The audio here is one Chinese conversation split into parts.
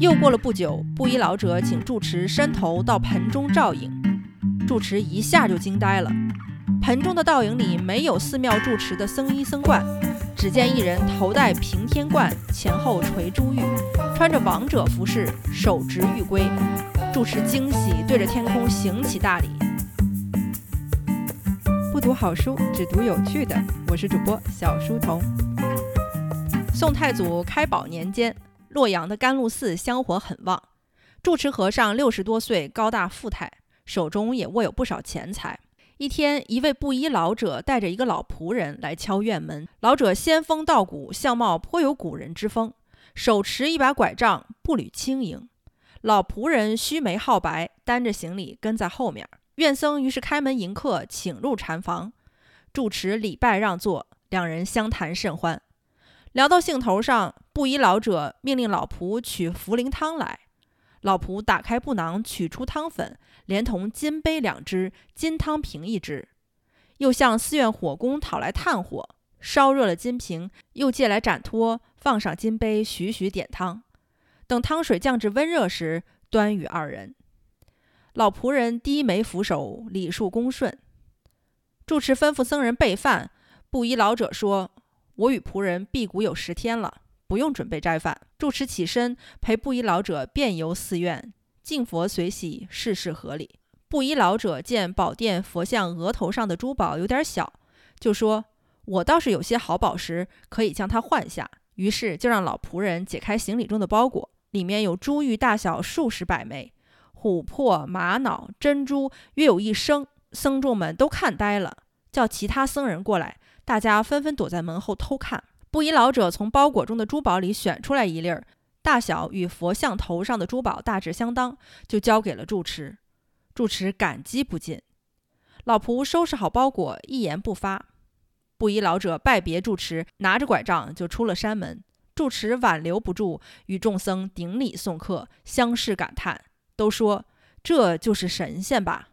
又过了不久，布衣老者请住持伸头到盆中照影，住持一下就惊呆了。盆中的倒影里没有寺庙住持的僧衣僧冠，只见一人头戴平天冠，前后垂珠玉，穿着王者服饰，手执玉圭。住持惊喜，对着天空行起大礼。不读好书，只读有趣的。我是主播小书童。宋太祖开宝年间，洛阳的甘露寺香火很旺。住持和尚六十多岁，高大富态，手中也握有不少钱财。一天，一位布衣老者带着一个老仆人来敲院门。老者仙风道骨，相貌颇有古人之风，手持一把拐杖，步履轻盈。老仆人须眉皓白，担着行李跟在后面。院僧于是开门迎客，请入禅房。住持礼拜让座，两人相谈甚欢。聊到兴头上，布衣老者命令老仆取茯苓汤来。老仆打开布囊，取出汤粉，连同金杯两只、金汤瓶一只，又向寺院火工讨来炭火，烧热了金瓶，又借来盏托，放上金杯，徐徐点汤。等汤水降至温热时，端与二人。老仆人低眉俯首，礼数恭顺。住持吩咐僧人备饭。布衣老者说：“我与仆人辟谷有十天了，不用准备斋饭。”住持起身陪布衣老者遍游寺院，敬佛随喜，事事合理。布衣老者见宝殿佛像额头上的珠宝有点小，就说：“我倒是有些好宝石，可以将它换下。”于是就让老仆人解开行李中的包裹。里面有珠玉大小数十百枚，琥珀、玛瑙、珍珠约有一升。僧众们都看呆了，叫其他僧人过来，大家纷纷躲在门后偷看。布衣老者从包裹中的珠宝里选出来一粒儿，大小与佛像头上的珠宝大致相当，就交给了住持。住持感激不尽。老仆收拾好包裹，一言不发。布衣老者拜别住持，拿着拐杖就出了山门。住持挽留不住，与众僧顶礼送客，相视感叹，都说这就是神仙吧。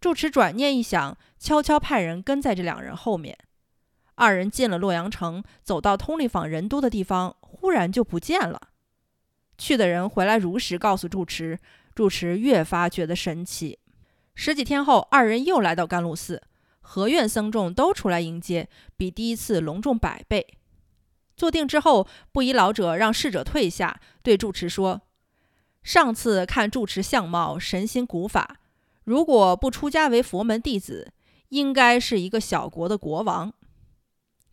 住持转念一想，悄悄派人跟在这两人后面。二人进了洛阳城，走到通利坊人多的地方，忽然就不见了。去的人回来如实告诉住持，住持越发觉得神奇。十几天后，二人又来到甘露寺，合院僧众都出来迎接，比第一次隆重百倍。坐定之后，布衣老者让侍者退下，对住持说：“上次看住持相貌神心古法，如果不出家为佛门弟子，应该是一个小国的国王。”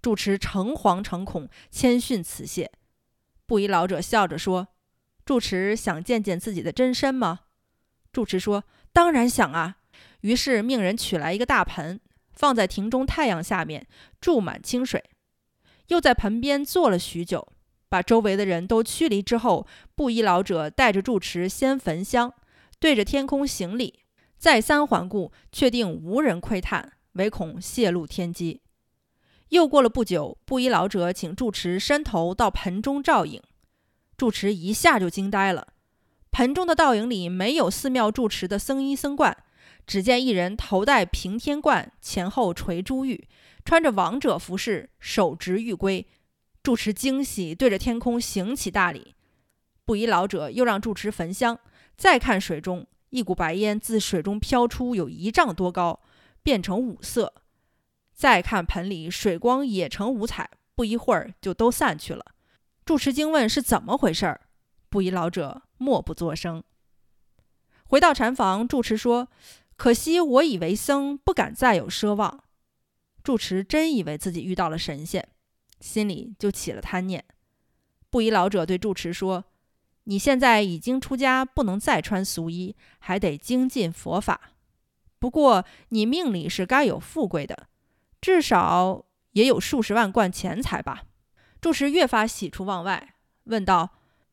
住持诚惶诚恐，谦逊辞谢。布衣老者笑着说：“住持想见见自己的真身吗？”住持说：“当然想啊。”于是命人取来一个大盆，放在庭中太阳下面，注满清水。又在盆边坐了许久，把周围的人都驱离之后，布衣老者带着住持先焚香，对着天空行礼，再三环顾，确定无人窥探，唯恐泄露天机。又过了不久，布衣老者请住持伸头到盆中照影，住持一下就惊呆了。盆中的倒影里没有寺庙住持的僧衣僧冠，只见一人头戴平天冠，前后垂珠玉。穿着王者服饰，手执玉圭，住持惊喜，对着天空行起大礼。布衣老者又让住持焚香，再看水中，一股白烟自水中飘出，有一丈多高，变成五色。再看盆里，水光也成五彩，不一会儿就都散去了。住持惊问是怎么回事，布衣老者默不作声。回到禅房，住持说：“可惜我以为僧，不敢再有奢望。”住持真以为自己遇到了神仙，心里就起了贪念。布衣老者对住持说：“你现在已经出家，不能再穿俗衣，还得精进佛法。不过你命里是该有富贵的，至少也有数十万贯钱财吧？”住持越发喜出望外，问道：“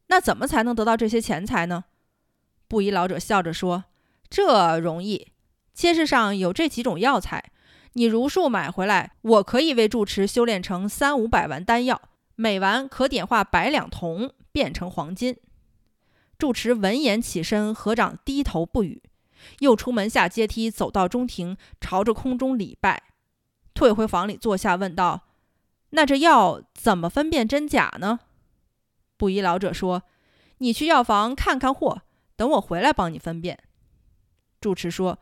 那怎么才能得到这些钱财呢？”布衣老者笑着说：“这容易，街市上有这几种药材。”你如数买回来，我可以为住持修炼成三五百丸丹药，每丸可点化百两铜，变成黄金。住持闻言起身，合掌低头不语，又出门下阶梯，走到中庭，朝着空中礼拜，退回房里坐下，问道：“那这药怎么分辨真假呢？”布衣老者说：“你去药房看看货，等我回来帮你分辨。”住持说：“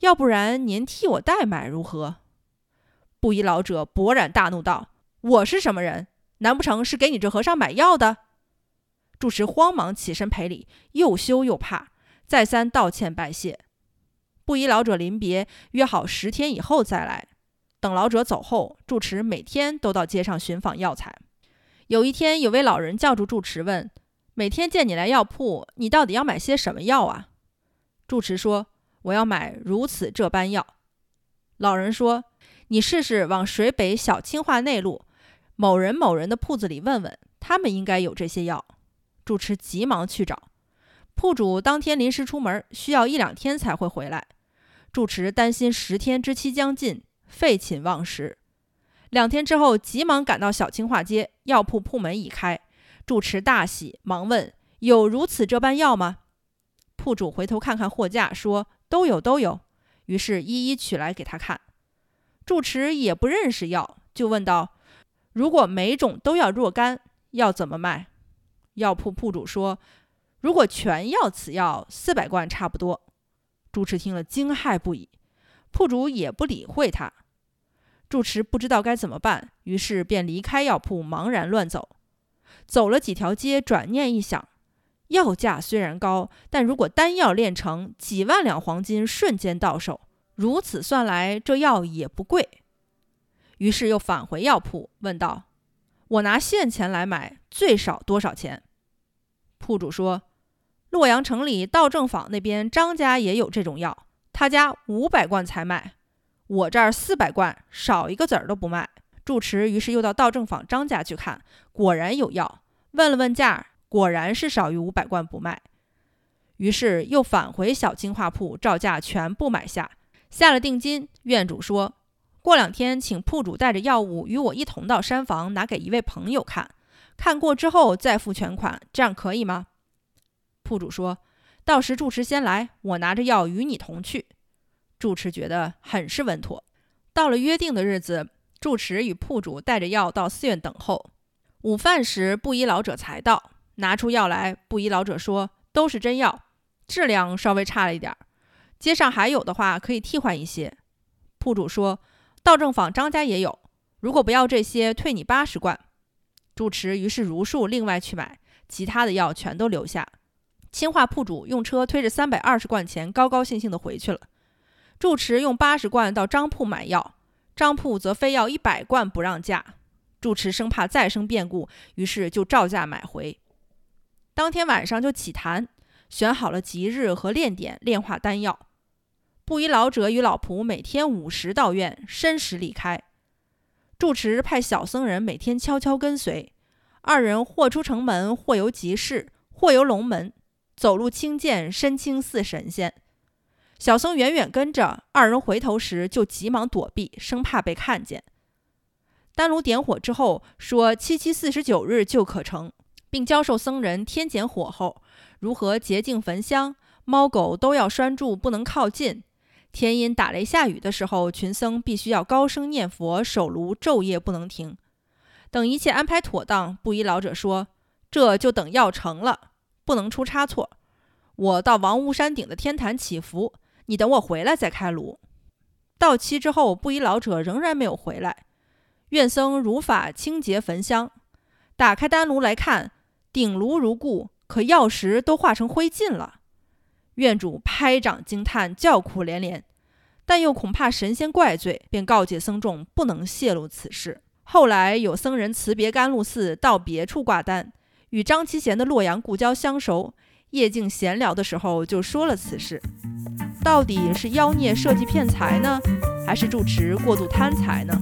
要不然您替我代买如何？”布衣老者勃然大怒道：“我是什么人？难不成是给你这和尚买药的？”住持慌忙起身赔礼，又羞又怕，再三道歉拜谢。布衣老者临别，约好十天以后再来。等老者走后，住持每天都到街上寻访药材。有一天，有位老人叫住住持问：“每天见你来药铺，你到底要买些什么药啊？”住持说：“我要买如此这般药。”老人说：“你试试往水北小清化内路某人某人的铺子里问问，他们应该有这些药。”住持急忙去找，铺主当天临时出门，需要一两天才会回来。住持担心十天之期将近，废寝忘食。两天之后，急忙赶到小清化街药铺，铺门已开。住持大喜，忙问：“有如此这般药吗？”铺主回头看看货架，说：“都有，都有。”于是，一一取来给他看。住持也不认识药，就问道：“如果每种都要若干，要怎么卖？”药铺铺主说：“如果全要此药，四百贯差不多。”住持听了惊骇不已，铺主也不理会他。住持不知道该怎么办，于是便离开药铺，茫然乱走。走了几条街，转念一想，药价虽然高，但如果丹药炼成，几万两黄金瞬间到手，如此算来，这药也不贵。于是又返回药铺，问道：“我拿现钱来买，最少多少钱？”铺主说：“洛阳城里道正坊那边张家也有这种药，他家五百贯才卖，我这儿四百贯，少一个子儿都不卖。”住持于是又到道正坊张家去看，果然有药，问了问价，果然是少于五百贯不卖。于是又返回小金画铺，照价全部买下，下了定金。院主说：“过两天请铺主带着药物与我一同到山房拿给一位朋友看。”看过之后再付全款，这样可以吗？铺主说：“到时住持先来，我拿着药与你同去。”住持觉得很是稳妥。到了约定的日子，住持与铺主带着药到寺院等候。午饭时，布衣老者才到，拿出药来。布衣老者说：“都是真药，质量稍微差了一点儿。街上还有的话，可以替换一些。”铺主说：“道正坊张家也有，如果不要这些，退你八十贯。”住持于是如数另外去买，其他的药全都留下。清化铺主用车推着三百二十贯钱，高高兴兴地回去了。住持用八十贯到张铺买药，张铺则非要一百贯不让价。住持生怕再生变故，于是就照价买回。当天晚上就起坛，选好了吉日和炼点，炼化丹药。布衣老者与老仆每天午时到院，申时离开。住持派小僧人每天悄悄跟随，二人或出城门，或游集市，或游龙门，走路轻健，身轻似神仙。小僧远远跟着，二人回头时就急忙躲避，生怕被看见。丹炉点火之后，说七七四十九日就可成，并教授僧人添减火候，如何洁净焚香，猫狗都要拴住，不能靠近。天阴打雷下雨的时候，群僧必须要高声念佛，守炉昼夜不能停。等一切安排妥当，布衣老者说：“这就等要成了，不能出差错。我到王屋山顶的天坛祈福，你等我回来再开炉。”到期之后，布衣老者仍然没有回来。院僧如法清洁焚香，打开丹炉来看，顶炉如故，可药石都化成灰烬了。院主拍掌惊叹，叫苦连连，但又恐怕神仙怪罪，便告诫僧众不能泄露此事。后来有僧人辞别甘露寺，到别处挂单，与张其贤的洛阳故交相熟，夜静闲聊的时候就说了此事。到底是妖孽设计骗财呢，还是住持过度贪财呢？